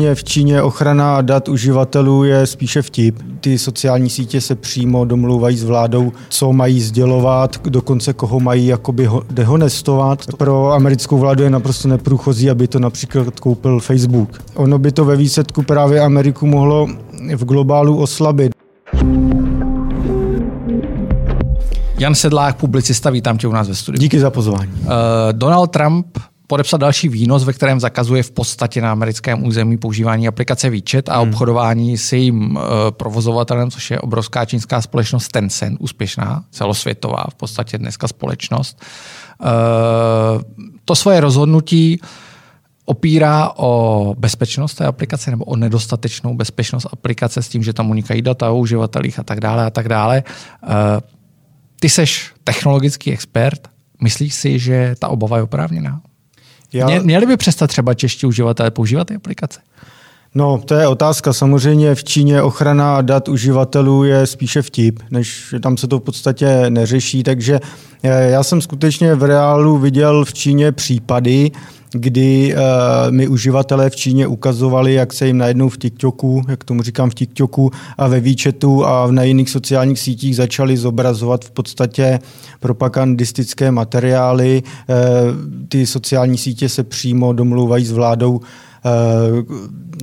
samozřejmě v Číně ochrana dat uživatelů je spíše vtip. Ty sociální sítě se přímo domlouvají s vládou, co mají sdělovat, dokonce koho mají jakoby dehonestovat. Pro americkou vládu je naprosto neprůchozí, aby to například koupil Facebook. Ono by to ve výsledku právě Ameriku mohlo v globálu oslabit. Jan Sedlák, publicista, vítám tě u nás ve studiu. Díky za pozvání. Uh, Donald Trump podepsal další výnos, ve kterém zakazuje v podstatě na americkém území používání aplikace WeChat a hmm. obchodování s jejím uh, provozovatelem, což je obrovská čínská společnost Tencent, úspěšná, celosvětová v podstatě dneska společnost. Uh, to svoje rozhodnutí opírá o bezpečnost té aplikace nebo o nedostatečnou bezpečnost aplikace s tím, že tam unikají data o uživatelích a tak dále a tak dále. Uh, ty seš technologický expert. Myslíš si, že ta obava je oprávněná? Já... Mě, měli by přestat třeba čeští uživatelé používat ty aplikace? No, to je otázka. Samozřejmě v Číně ochrana dat uživatelů je spíše vtip, než tam se to v podstatě neřeší. Takže eh, já jsem skutečně v reálu viděl v Číně případy, kdy uh, mi uživatelé v Číně ukazovali, jak se jim najednou v TikToku, jak tomu říkám v TikToku a ve výčetu a na jiných sociálních sítích začali zobrazovat v podstatě propagandistické materiály. Uh, ty sociální sítě se přímo domlouvají s vládou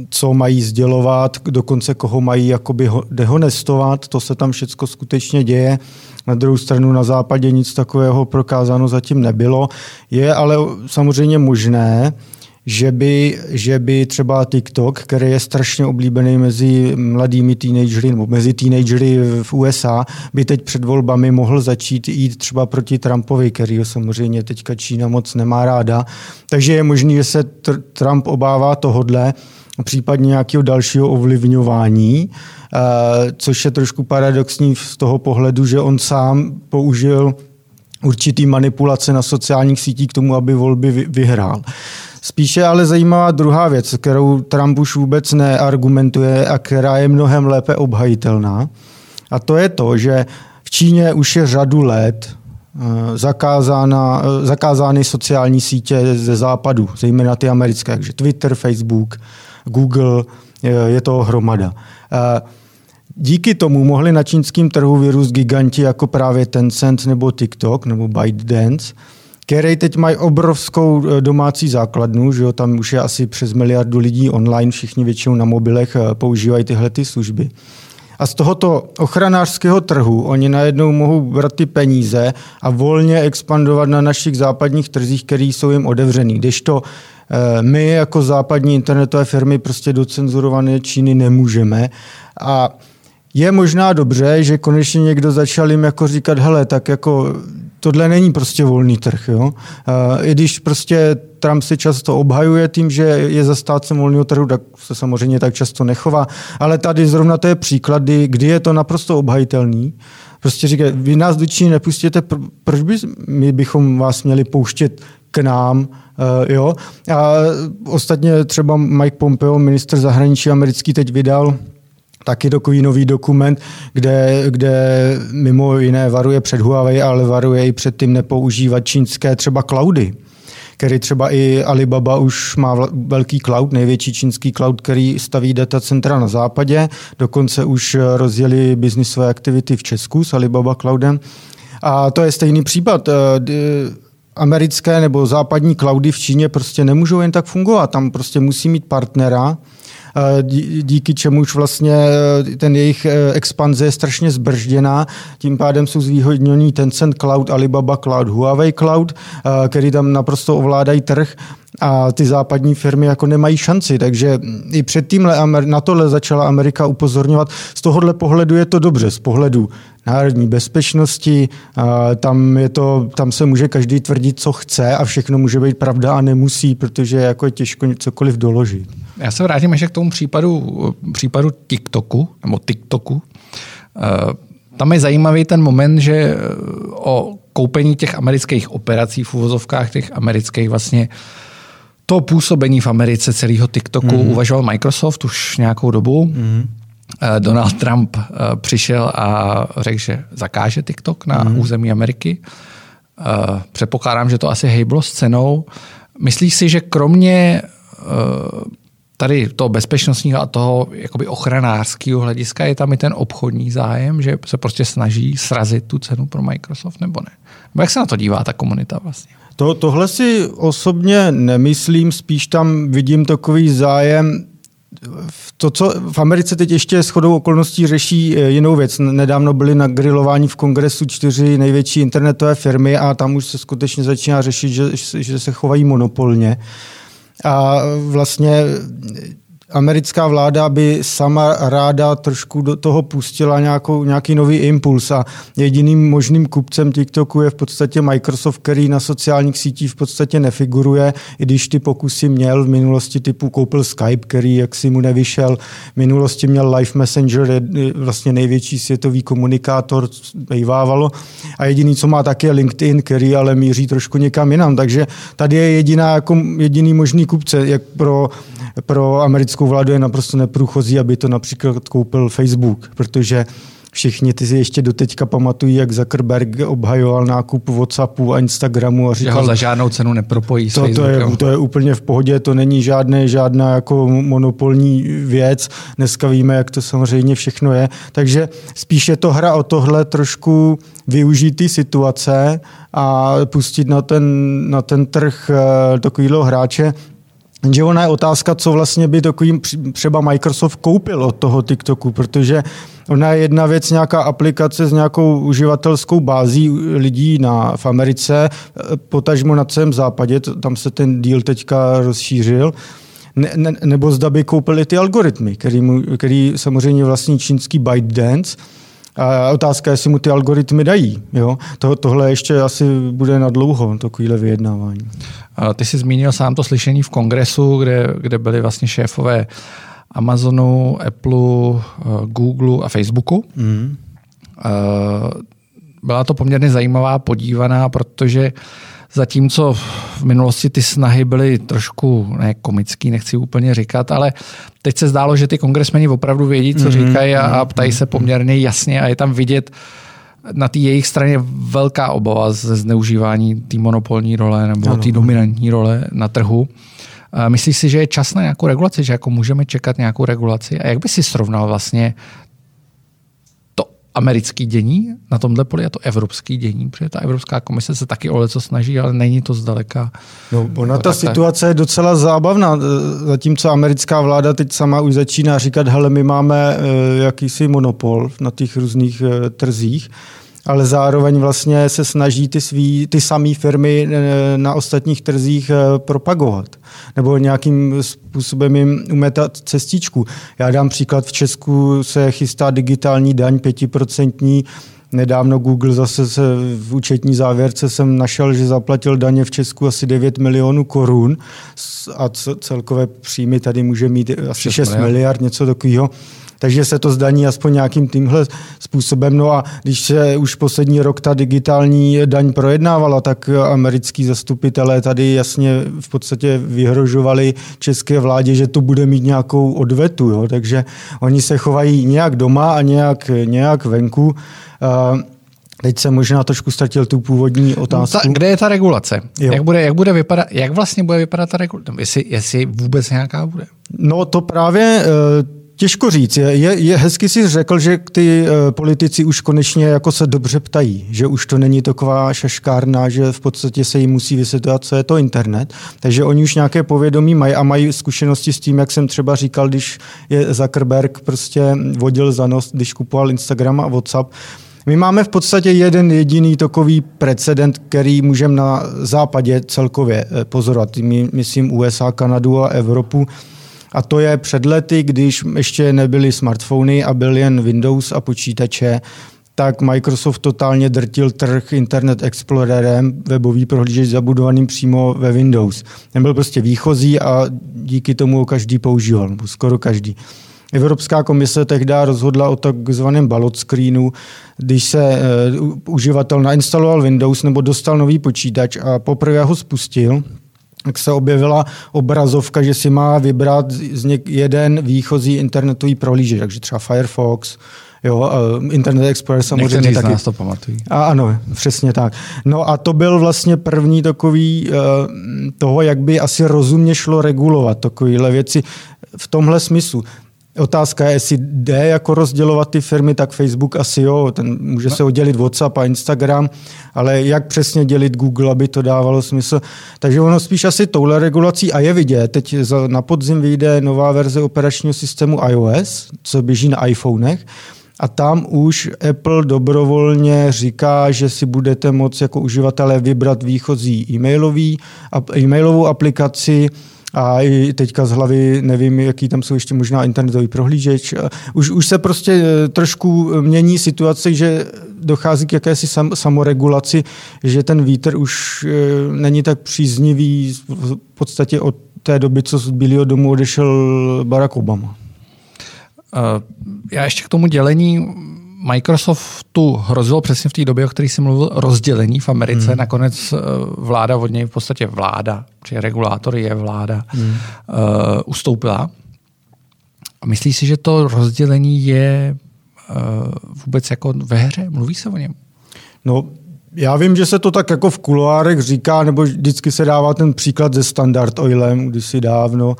co mají sdělovat, dokonce koho mají jakoby dehonestovat, to se tam všechno skutečně děje. Na druhou stranu na západě nic takového prokázáno zatím nebylo. Je ale samozřejmě možné, že by, že by třeba TikTok, který je strašně oblíbený mezi mladými teenagery nebo mezi teenagery v USA, by teď před volbami mohl začít jít třeba proti Trumpovi, který samozřejmě teďka Čína moc nemá ráda. Takže je možné, že se Trump obává tohodle, případně nějakého dalšího ovlivňování, eh, což je trošku paradoxní z toho pohledu, že on sám použil určitý manipulace na sociálních sítích k tomu, aby volby vyhrál. Spíše ale zajímavá druhá věc, kterou Trump už vůbec neargumentuje a která je mnohem lépe obhajitelná. A to je to, že v Číně už je řadu let eh, zakázána, eh, zakázány sociální sítě ze západu, zejména ty americké, takže Twitter, Facebook, Google, je to hromada. Eh, díky tomu mohli na čínském trhu vyrůst giganti jako právě Tencent nebo TikTok nebo ByteDance, který teď mají obrovskou eh, domácí základnu, že jo, tam už je asi přes miliardu lidí online, všichni většinou na mobilech eh, používají tyhle ty služby. A z tohoto ochranářského trhu oni najednou mohou brát ty peníze a volně expandovat na našich západních trzích, které jsou jim otevřený. Když to eh, my jako západní internetové firmy prostě do cenzurované Číny nemůžeme. A je možná dobře, že konečně někdo začal jim jako říkat, hele, tak jako tohle není prostě volný trh. Jo? I když prostě Trump si často obhajuje tím, že je zastácem volného trhu, tak se samozřejmě tak často nechová. Ale tady zrovna to je příklad, kdy je to naprosto obhajitelný. Prostě říká, vy nás do Číny nepustíte, proč by my bychom vás měli pouštět k nám, uh, jo? A ostatně třeba Mike Pompeo, minister zahraničí americký, teď vydal taky takový nový dokument, kde, kde mimo jiné varuje před Huawei, ale varuje i před tím nepoužívat čínské třeba cloudy který třeba i Alibaba už má velký cloud, největší čínský cloud, který staví datacentra na západě, dokonce už rozjeli biznisové aktivity v Česku s Alibaba Cloudem. A to je stejný případ. Eh, americké nebo západní cloudy v Číně prostě nemůžou jen tak fungovat. Tam prostě musí mít partnera, díky čemuž vlastně eh, ten jejich eh, expanze je strašně zbržděná. Tím pádem jsou zvýhodnění Tencent Cloud, Alibaba Cloud, Huawei Cloud, eh, který tam naprosto ovládají trh a ty západní firmy jako nemají šanci, takže i předtím na tohle začala Amerika upozorňovat. Z tohohle pohledu je to dobře, z pohledu národní bezpečnosti, tam, je to, tam se může každý tvrdit, co chce a všechno může být pravda a nemusí, protože jako je těžko cokoliv doložit. Já se vrátím ještě k tomu případu, případu TikToku, nebo TikToku. Eh, tam je zajímavý ten moment, že eh, o koupení těch amerických operací v uvozovkách, těch amerických vlastně to působení v Americe celého TikToku mm-hmm. uvažoval Microsoft už nějakou dobu. Mm-hmm. Donald Trump přišel a řekl, že zakáže TikTok na mm-hmm. území Ameriky. Předpokládám, že to asi hejblo s cenou. Myslíš si, že kromě tady toho bezpečnostního a toho jakoby ochranářského hlediska je tam i ten obchodní zájem, že se prostě snaží srazit tu cenu pro Microsoft nebo ne? Nebo jak se na to dívá ta komunita vlastně? To, tohle si osobně nemyslím, spíš tam vidím takový zájem to, co v Americe teď ještě s chodou okolností řeší eh, jinou věc. Nedávno byly na grilování v kongresu čtyři největší internetové firmy a tam už se skutečně začíná řešit, že, že se chovají monopolně. A vlastně americká vláda by sama ráda trošku do toho pustila nějakou, nějaký nový impuls a jediným možným kupcem TikToku je v podstatě Microsoft, který na sociálních sítích v podstatě nefiguruje, i když ty pokusy měl v minulosti typu koupil Skype, který jaksi mu nevyšel. V minulosti měl Live Messenger, vlastně největší světový komunikátor, bývávalo. A jediný, co má, tak je LinkedIn, který ale míří trošku někam jinam. Takže tady je jediná, jako jediný možný kupce, jak pro pro americkou vládu je naprosto neprůchozí, aby to například koupil Facebook, protože všichni ty si ještě doteďka pamatují, jak Zuckerberg obhajoval nákup WhatsAppu a Instagramu a říkal, že ho za žádnou cenu nepropojí to, to, je, to je úplně v pohodě, to není žádné, žádná jako monopolní věc. Dneska víme, jak to samozřejmě všechno je. Takže spíš je to hra o tohle trošku využít ty situace a pustit na ten, na ten trh eh, takovýhle hráče, Jenže ona je otázka, co vlastně by takový třeba Microsoft koupil od toho TikToku, protože ona je jedna věc, nějaká aplikace s nějakou uživatelskou bází lidí na, v Americe, potažmo na celém západě, tam se ten díl teďka rozšířil, ne, ne, nebo zda by koupili ty algoritmy, který, mu, který samozřejmě vlastní čínský ByteDance, a otázka je, jestli mu ty algoritmy dají. Jo? To, tohle ještě asi bude na dlouho, takovýhle vyjednávání. Ty jsi zmínil sám to slyšení v kongresu, kde, kde byli vlastně šéfové Amazonu, Apple, eh, Google a Facebooku. Mm. Byla to poměrně zajímavá podívaná, protože zatímco v minulosti ty snahy byly trošku ne komický, nechci úplně říkat, ale teď se zdálo, že ty kongresmeni opravdu vědí, co mm-hmm. říkají a, a ptají se poměrně jasně a je tam vidět, na té jejich straně velká obava ze zneužívání té monopolní role nebo té dominantní role na trhu. Myslíš si, že je čas na nějakou regulaci, že jako můžeme čekat nějakou regulaci? A jak by si srovnal vlastně to americké dění na tomhle poli a to evropské dění? Protože ta Evropská komise se taky o co snaží, ale není to zdaleka. No, ona ta situace je docela zábavná. Zatímco americká vláda teď sama už začíná říkat, hele, my máme eh, jakýsi monopol na těch různých eh, trzích, ale zároveň vlastně se snaží ty, svý, ty samé firmy eh, na ostatních trzích eh, propagovat nebo nějakým způsobem jim umetat cestičku. Já dám příklad, v Česku se chystá digitální daň pětiprocentní, Nedávno Google zase se v účetní závěrce jsem našel, že zaplatil daně v Česku asi 9 milionů korun a celkové příjmy tady může mít asi 6, 6 miliard. miliard, něco takového takže se to zdaní aspoň nějakým tímhle způsobem. No a když se už poslední rok ta digitální daň projednávala, tak americký zastupitelé tady jasně v podstatě vyhrožovali české vládě, že to bude mít nějakou odvetu. Jo? Takže oni se chovají nějak doma a nějak, nějak venku. Teď jsem možná trošku ztratil tu původní otázku. Ta, kde je ta regulace? Jak, bude, jak, bude vypadat, jak vlastně bude vypadat ta regulace? Jestli, jestli vůbec nějaká bude? No to právě eh, Těžko říct. Je, je, je hezky si řekl, že ty uh, politici už konečně jako se dobře ptají, že už to není taková šaškárna, že v podstatě se jim musí vysvětlovat, co je to internet. Takže oni už nějaké povědomí mají a mají zkušenosti s tím, jak jsem třeba říkal, když je Zuckerberg prostě vodil za nos, když kupoval Instagram a WhatsApp. My máme v podstatě jeden jediný takový precedent, který můžeme na západě celkově eh, pozorovat. My, myslím USA, Kanadu a Evropu a to je před lety, když ještě nebyly smartfony a byl jen Windows a počítače, tak Microsoft totálně drtil trh Internet Explorerem, webový prohlížeč zabudovaným přímo ve Windows. Ten byl prostě výchozí a díky tomu ho každý používal, nebo skoro každý. Evropská komise tehdy rozhodla o takzvaném ballot screenu, když se uh, uživatel nainstaloval Windows nebo dostal nový počítač a poprvé ho spustil, tak se objevila obrazovka, že si má vybrat z něk- jeden výchozí internetový prohlížeč, takže třeba Firefox, Jo, Internet Explorer samozřejmě Někteří taky. z nás to pamatují. A ano, přesně tak. No a to byl vlastně první takový uh, toho, jak by asi rozumně šlo regulovat takovéhle věci v tomhle smyslu. Otázka je, jestli jde jako rozdělovat ty firmy, tak Facebook asi jo, ten může no. se oddělit WhatsApp a Instagram, ale jak přesně dělit Google, aby to dávalo smysl. Takže ono spíš asi touhle regulací a je vidět, teď na podzim vyjde nová verze operačního systému iOS, co běží na iPhonech, a tam už Apple dobrovolně říká, že si budete moct jako uživatelé vybrat výchozí e-mailový, e-mailovou aplikaci, a i teďka z hlavy nevím, jaký tam jsou ještě možná internetový prohlížeč. Už, už se prostě e, trošku mění situace, že dochází k jakési sam, samoregulaci, že ten vítr už e, není tak příznivý v podstatě od té doby, co z Bílého domu odešel Barack Obama. Eh, já ještě k tomu dělení Microsoftu hrozilo přesně v té době, o které jsem mluvil, rozdělení v Americe. Hmm. Nakonec eh, vláda od něj, v podstatě vláda, či regulátor je vláda, hmm. uh, ustoupila. A myslíš si, že to rozdělení je uh, vůbec jako ve hře? Mluví se o něm? No, já vím, že se to tak jako v kuloárech říká, nebo vždycky se dává ten příklad ze Standard Oilem, kdysi dávno. Uh,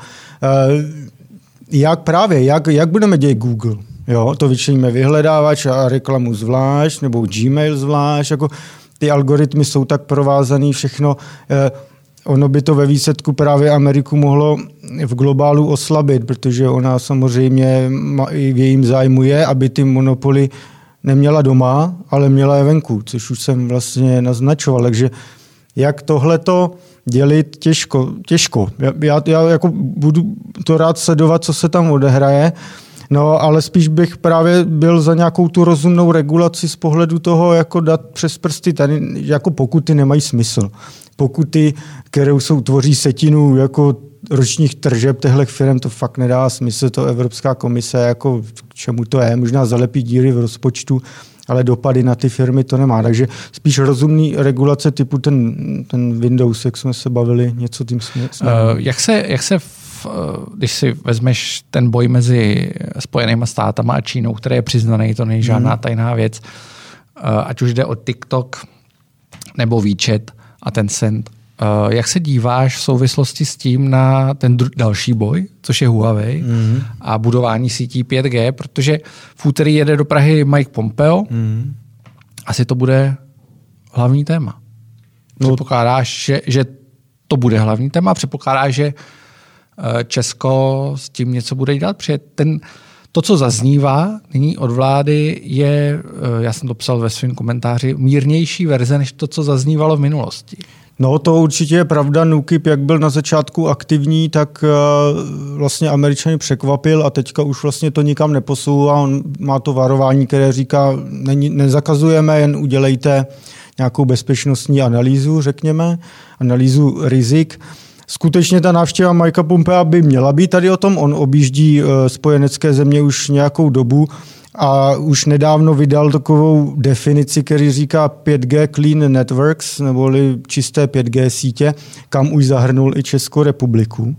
jak právě, jak, jak budeme dělat Google? Jo, to vyčleníme vyhledávač a reklamu zvlášť, nebo Gmail zvlášť, jako ty algoritmy jsou tak provázaný, všechno. Eh, ono by to ve výsledku právě Ameriku mohlo v globálu oslabit, protože ona samozřejmě i v jejím zájmu je, aby ty monopoly neměla doma, ale měla je venku, což už jsem vlastně naznačoval. Takže jak tohleto dělit těžko. těžko. Já, já jako budu to rád sledovat, co se tam odehraje, No, ale spíš bych právě byl za nějakou tu rozumnou regulaci z pohledu toho, jako dát přes prsty. Tady jako pokuty nemají smysl. Pokuty, které jsou, tvoří setinu jako ročních tržeb těchto firm, to fakt nedá smysl. To Evropská komise, jako k čemu to je, možná zalepí díry v rozpočtu, ale dopady na ty firmy to nemá. Takže spíš rozumný regulace typu ten, ten Windows, jak jsme se bavili, něco tím směrem. Uh, jak se, jak se v, když si vezmeš ten boj mezi Spojenými státama a Čínou, který je přiznaný, to není žádná hmm. tajná věc, uh, ať už jde o TikTok nebo WeChat a ten Send, Uh, jak se díváš v souvislosti s tím na ten další boj, což je Huawei mm-hmm. a budování sítí 5G, protože v úterý jede do Prahy Mike Pompeo, mm-hmm. asi to bude hlavní téma. No. Předpokládáš, že, že to bude hlavní téma, předpokládáš, že eh, Česko s tím něco bude dělat, protože ten, to, co zaznívá nyní od vlády, je, eh, já jsem to psal ve svém komentáři, mírnější verze než to, co zaznívalo v minulosti. No to určitě je pravda. Nukip, jak byl na začátku aktivní, tak uh, vlastně Američany překvapil a teďka už vlastně to nikam neposouvá. On má to varování, které říká, nezakazujeme, jen udělejte nějakou bezpečnostní analýzu, řekněme, analýzu rizik. Skutečně ta návštěva Mikea Pompea by měla být tady o tom. On objíždí uh, spojenecké země už nějakou dobu a už nedávno vydal takovou definici, který říká 5G Clean Networks, neboli čisté 5G sítě, kam už zahrnul i Českou republiku,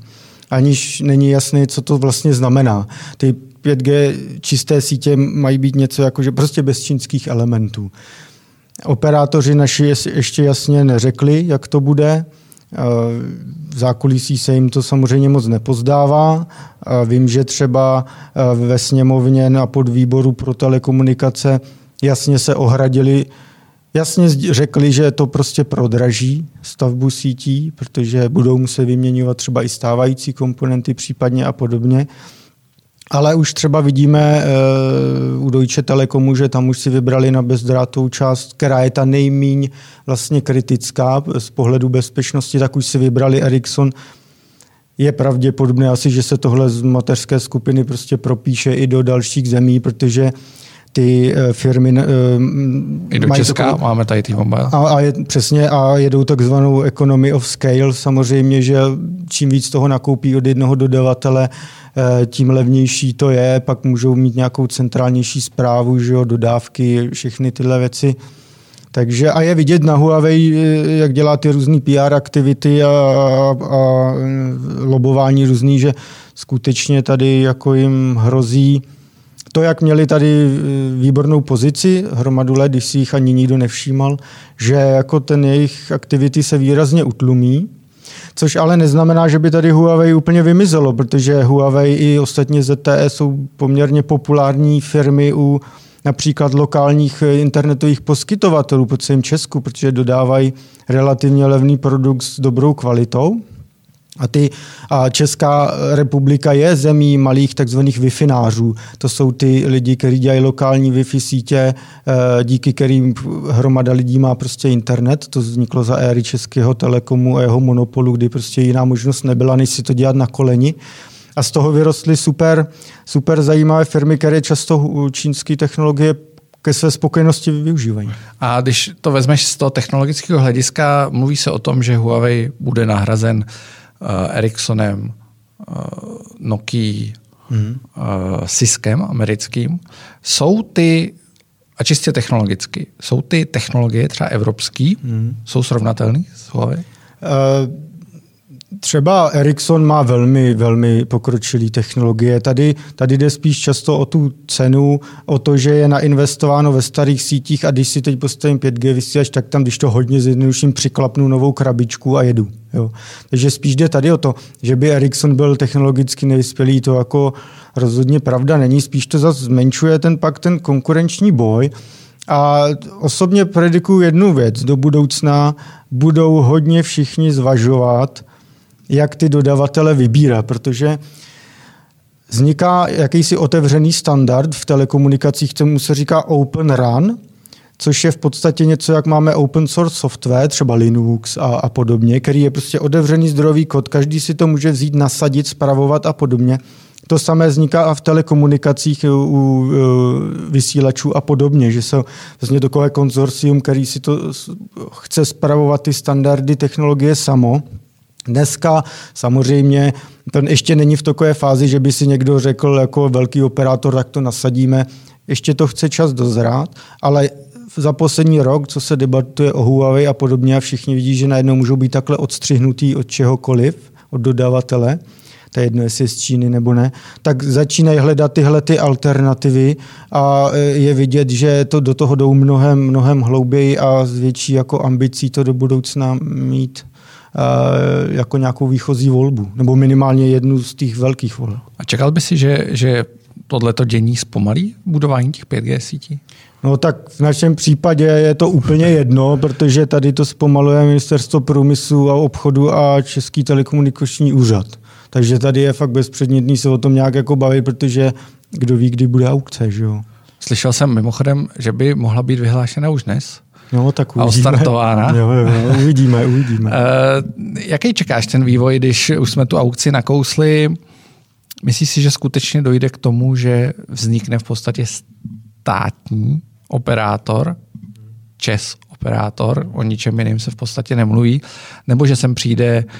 aniž není jasné, co to vlastně znamená. Ty 5G čisté sítě mají být něco jako, že prostě bez čínských elementů. Operátoři naši ještě jasně neřekli, jak to bude. V zákulisí se jim to samozřejmě moc nepozdává. Vím, že třeba ve sněmovně na podvýboru pro telekomunikace jasně se ohradili, jasně řekli, že to prostě prodraží stavbu sítí, protože budou muset vyměňovat třeba i stávající komponenty případně a podobně. Ale už třeba vidíme uh, u Deutsche Telekomu, že tam už si vybrali na bezdrátovou část, která je ta nejmíň vlastně kritická z pohledu bezpečnosti, tak už si vybrali Ericsson. Je pravděpodobné asi, že se tohle z mateřské skupiny prostě propíše i do dalších zemí, protože ty eh, firmy... Uh, I do Česka takovou, máme tady ty mobile. A, a je, přesně, a jedou takzvanou economy of scale. Samozřejmě, že čím víc toho nakoupí od jednoho dodavatele, Eh, tím levnější to je, pak můžou mít nějakou centrálnější zprávu, že jo, dodávky, všechny tyhle věci. Takže a je vidět na Huawei, jak dělá ty různé PR aktivity a, a, a lobování různý, že skutečně tady jako jim hrozí to, jak měli tady výbornou pozici hromadu let, když si jich ani nikdo nevšímal, že jako ten jejich aktivity se výrazně utlumí, což ale neznamená, že by tady Huawei úplně vymizelo, protože Huawei i ostatně ZTE jsou poměrně populární firmy u například lokálních eh, internetových poskytovatelů po celém Česku, protože dodávají relativně levný produkt s dobrou kvalitou. A, ty, a Česká republika je zemí malých takzvaných wi To jsou ty lidi, kteří dělají lokální Wi-Fi sítě, eh, díky kterým hromada lidí má prostě internet. To vzniklo za éry Českého telekomu a jeho monopolu, kdy prostě jiná možnost nebyla, než si to dělat na koleni. A z toho vyrostly super, super zajímavé firmy, které často čínské technologie ke své spokojenosti využívají. A když to vezmeš z toho technologického hlediska, mluví se o tom, že Huawei bude nahrazen Ericssonem, uh, Nokia, hmm. uh, Ciskem americkým. Jsou ty, a čistě technologicky, jsou ty technologie třeba evropský, hmm. jsou srovnatelné s Huawei? Uh, Třeba Ericsson má velmi, velmi pokročilý technologie. Tady, tady jde spíš často o tu cenu, o to, že je nainvestováno ve starých sítích a když si teď postavím 5G vysílač, tak tam, když to hodně zjednoduším, přiklapnu novou krabičku a jedu. Jo. Takže spíš jde tady o to, že by Ericsson byl technologicky nevyspělý, to jako rozhodně pravda není. Spíš to zase zmenšuje ten pak ten konkurenční boj. A osobně predikuju jednu věc. Do budoucna budou hodně všichni zvažovat, jak ty dodavatele vybírá, protože vzniká jakýsi otevřený standard v telekomunikacích, tomu se říká Open Run, což je v podstatě něco, jak máme open source software, třeba Linux a, a podobně, který je prostě otevřený zdrojový kód, každý si to může vzít, nasadit, spravovat a podobně. To samé vzniká a v telekomunikacích u, u vysílačů a podobně, že jsou vlastně takové konzorcium, který si to chce spravovat ty standardy technologie samo Dneska samozřejmě to ještě není v takové fázi, že by si někdo řekl jako velký operátor, tak to nasadíme. Ještě to chce čas dozrát, ale za poslední rok, co se debatuje o Huawei a podobně, a všichni vidí, že najednou můžou být takhle odstřihnutý od čehokoliv, od dodavatele, to je jedno, jestli je z Číny nebo ne, tak začínají hledat tyhle ty alternativy a e, je vidět, že to do toho jdou mnohem, mnohem hlouběji a s větší jako ambicí to do budoucna mít. Eh, jako nějakou výchozí volbu, nebo minimálně jednu z těch velkých voleb. A čekal by si, že, že tohleto dění zpomalí budování těch 5G sítí? No tak v našem případě je to úplně jedno, protože tady to zpomaluje Ministerstvo průmyslu a obchodu a Český telekomunikační úřad. Takže tady je fakt bezpředmětný se o tom nějak jako bavit, protože kdo ví, kdy bude aukce, že jo. Slyšel jsem mimochodem, že by mohla být vyhlášena už dnes. No, tak uvidíme. A odstartována. Jo, jo, uvidíme, uvidíme. Uh, jaký čekáš ten vývoj, když už jsme tu aukci nakousli? Myslíš si, že skutečně dojde k tomu, že vznikne v podstatě státní operátor, ČES operátor, o ničem jiném se v podstatě nemluví, nebo že sem přijde uh,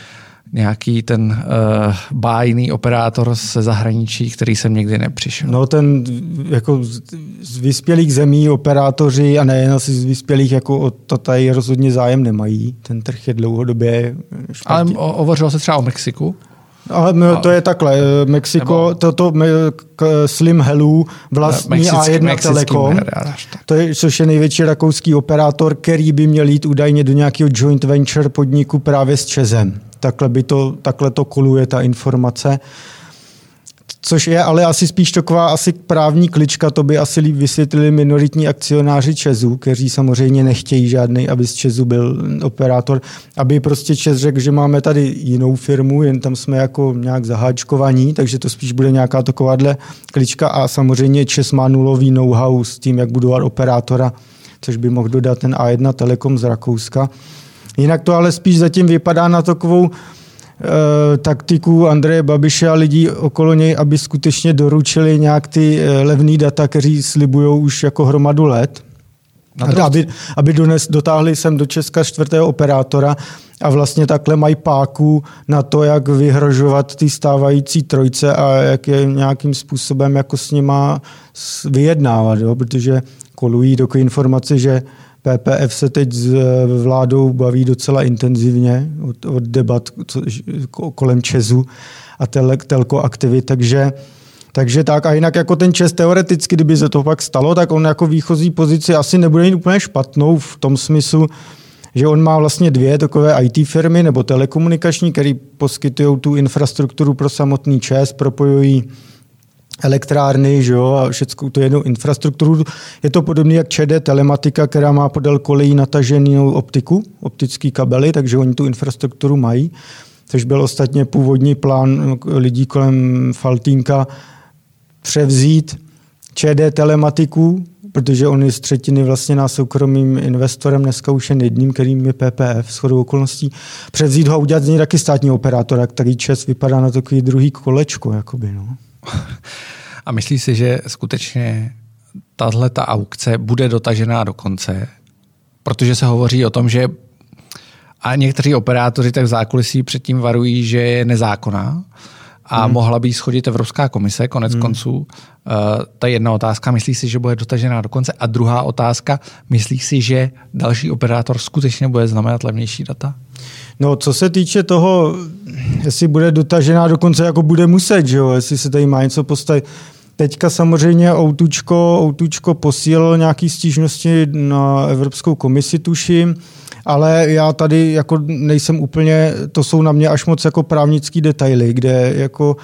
nějaký ten uh, bájný operátor ze zahraničí, který jsem nikdy nepřišel. No ten jako z, z vyspělých zemí operátoři a nejen asi z vyspělých, jako o to tady rozhodně zájem nemají. Ten trh je dlouhodobě špatně. Ale hovořilo se třeba o Mexiku? Ale no, to je takhle. Mexiko, toto Slim Hellu vlastní A1 Telekom, to je, což je největší rakouský operátor, který by měl jít údajně do nějakého joint venture podniku právě s Čezem. Takhle, by to, takhle to koluje ta informace. Což je ale asi spíš taková asi právní klička, to by asi líp vysvětlili minoritní akcionáři Česu, kteří samozřejmě nechtějí žádný, aby z Česu byl operátor, aby prostě Čes řekl, že máme tady jinou firmu, jen tam jsme jako nějak zaháčkovaní, takže to spíš bude nějaká takováhle klička a samozřejmě Čes má nulový know-how s tím, jak budovat operátora, což by mohl dodat ten A1 Telekom z Rakouska. Jinak to ale spíš zatím vypadá na takovou e, taktiku Andreje Babiše a lidí okolo něj, aby skutečně doručili nějak ty e, levný data, kteří slibují už jako hromadu let. A aby, aby dones, dotáhli sem do Česka čtvrtého operátora a vlastně takhle mají páku na to, jak vyhrožovat ty stávající trojce a jak je nějakým způsobem jako s nima vyjednávat, jo? protože kolují takové informace, že PPF se teď s vládou baví docela intenzivně od, od debat kolem Česu a tel, telko aktivit, takže takže tak. A jinak jako ten Čes teoreticky, kdyby se to pak stalo, tak on jako výchozí pozici asi nebude mít úplně špatnou v tom smyslu, že on má vlastně dvě takové IT firmy nebo telekomunikační, které poskytují tu infrastrukturu pro samotný ČES, propojují elektrárny že jo, a všechno tu jednu infrastrukturu. Je to podobné jak ČD telematika, která má podél kolejí nataženou optiku, optický kabely, takže oni tu infrastrukturu mají. Což byl ostatně původní plán lidí kolem Faltínka převzít ČD telematiku, protože on je z třetiny vlastně na soukromým investorem, dneska už jen jedním, kterým je PPF, shodou okolností, převzít ho a udělat z něj taky státní operátora, který čes vypadá na takový druhý kolečko. Jakoby, no. A myslíš si, že skutečně tahle ta aukce bude dotažená do konce? Protože se hovoří o tom, že a někteří operátoři tak v zákulisí předtím varují, že je nezákonná a hmm. mohla by schodit Evropská komise, konec hmm. konců. Uh, ta jedna otázka, myslíš si, že bude dotažená do konce? A druhá otázka, myslíš si, že další operátor skutečně bude znamenat levnější data? No, co se týče toho, jestli bude dotažená do konce, jako bude muset, že jo? jestli se tady má něco postavit. Teďka samozřejmě Outučko, Outučko posílal nějaké stížnosti na Evropskou komisi, tuším, ale já tady jako nejsem úplně, to jsou na mě až moc jako právnický detaily, kde jako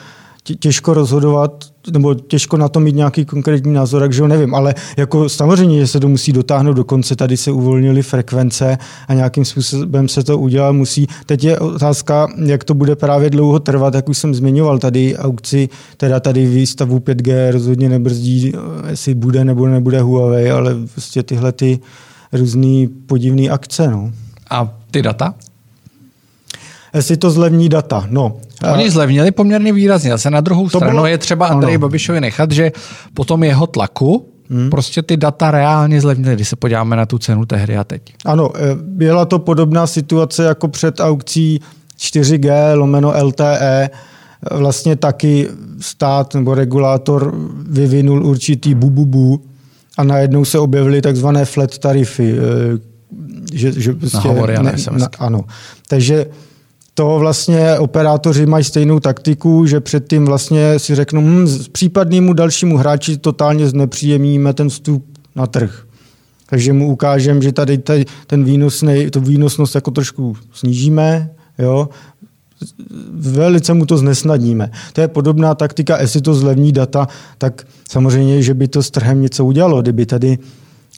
těžko rozhodovat, nebo těžko na to mít nějaký konkrétní názor, takže ho nevím. Ale jako samozřejmě, že se to musí dotáhnout do konce, tady se uvolnily frekvence a nějakým způsobem se to udělat musí. Teď je otázka, jak to bude právě dlouho trvat, jak už jsem zmiňoval, tady aukci, teda tady výstavu 5G rozhodně nebrzdí, jestli bude nebo nebude Huawei, ale prostě tyhle ty různé podivné akce. No. A ty data? Jestli to zlevní data. No. Oni zlevnili poměrně výrazně. Zase na druhou to stranu bylo... je třeba Andrej Babišovi nechat, že potom jeho tlaku Hmm. Prostě ty data reálně zlevnily, když se podíváme na tu cenu tehdy a teď. Ano, eh, byla to podobná situace jako před aukcí 4G lomeno LTE. Vlastně taky stát nebo regulátor vyvinul určitý bububu a najednou se objevily takzvané flat tarify. Eh, že, že prostě, na hovory ne, na, Ano. Takže to vlastně operátoři mají stejnou taktiku, že předtím vlastně si řeknou, hm, případnému dalšímu hráči totálně znepříjemníme ten vstup na trh. Takže mu ukážeme, že tady, ten výnosný, to výnosnost jako trošku snížíme, jo, velice mu to znesnadníme. To je podobná taktika, jestli to zlevní data, tak samozřejmě, že by to s trhem něco udělalo. Kdyby tady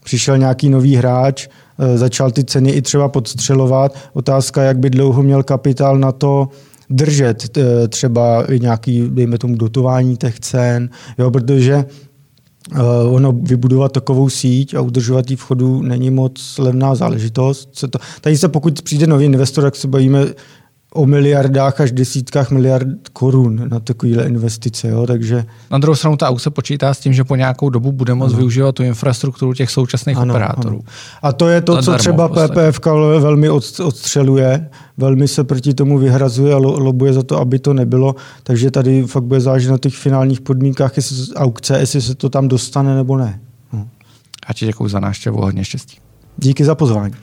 přišel nějaký nový hráč, začal ty ceny i třeba podstřelovat. Otázka, jak by dlouho měl kapitál na to držet eh, třeba nějaký, dejme tomu, dotování těch cen, jo, protože Uh, ono vybudovat takovou síť a udržovat ji v chodu není moc levná záležitost. Se to, tady se pokud přijde nový investor, tak se bavíme o miliardách až desítkách miliard korun na takovéhle investice. Jo? Takže... Na druhou stranu ta se počítá s tím, že po nějakou dobu bude moct ano. využívat tu infrastrukturu těch současných ano, operátorů. Ano. A to je to, Zadarmo, co třeba PPF velmi odstřeluje, velmi se proti tomu vyhrazuje a lobuje za to, aby to nebylo. Takže tady fakt bude záležet na těch finálních podmínkách jestli aukce, jestli se to tam dostane nebo ne. A ti děkuji za návštěvu, hodně štěstí. Díky za pozvání.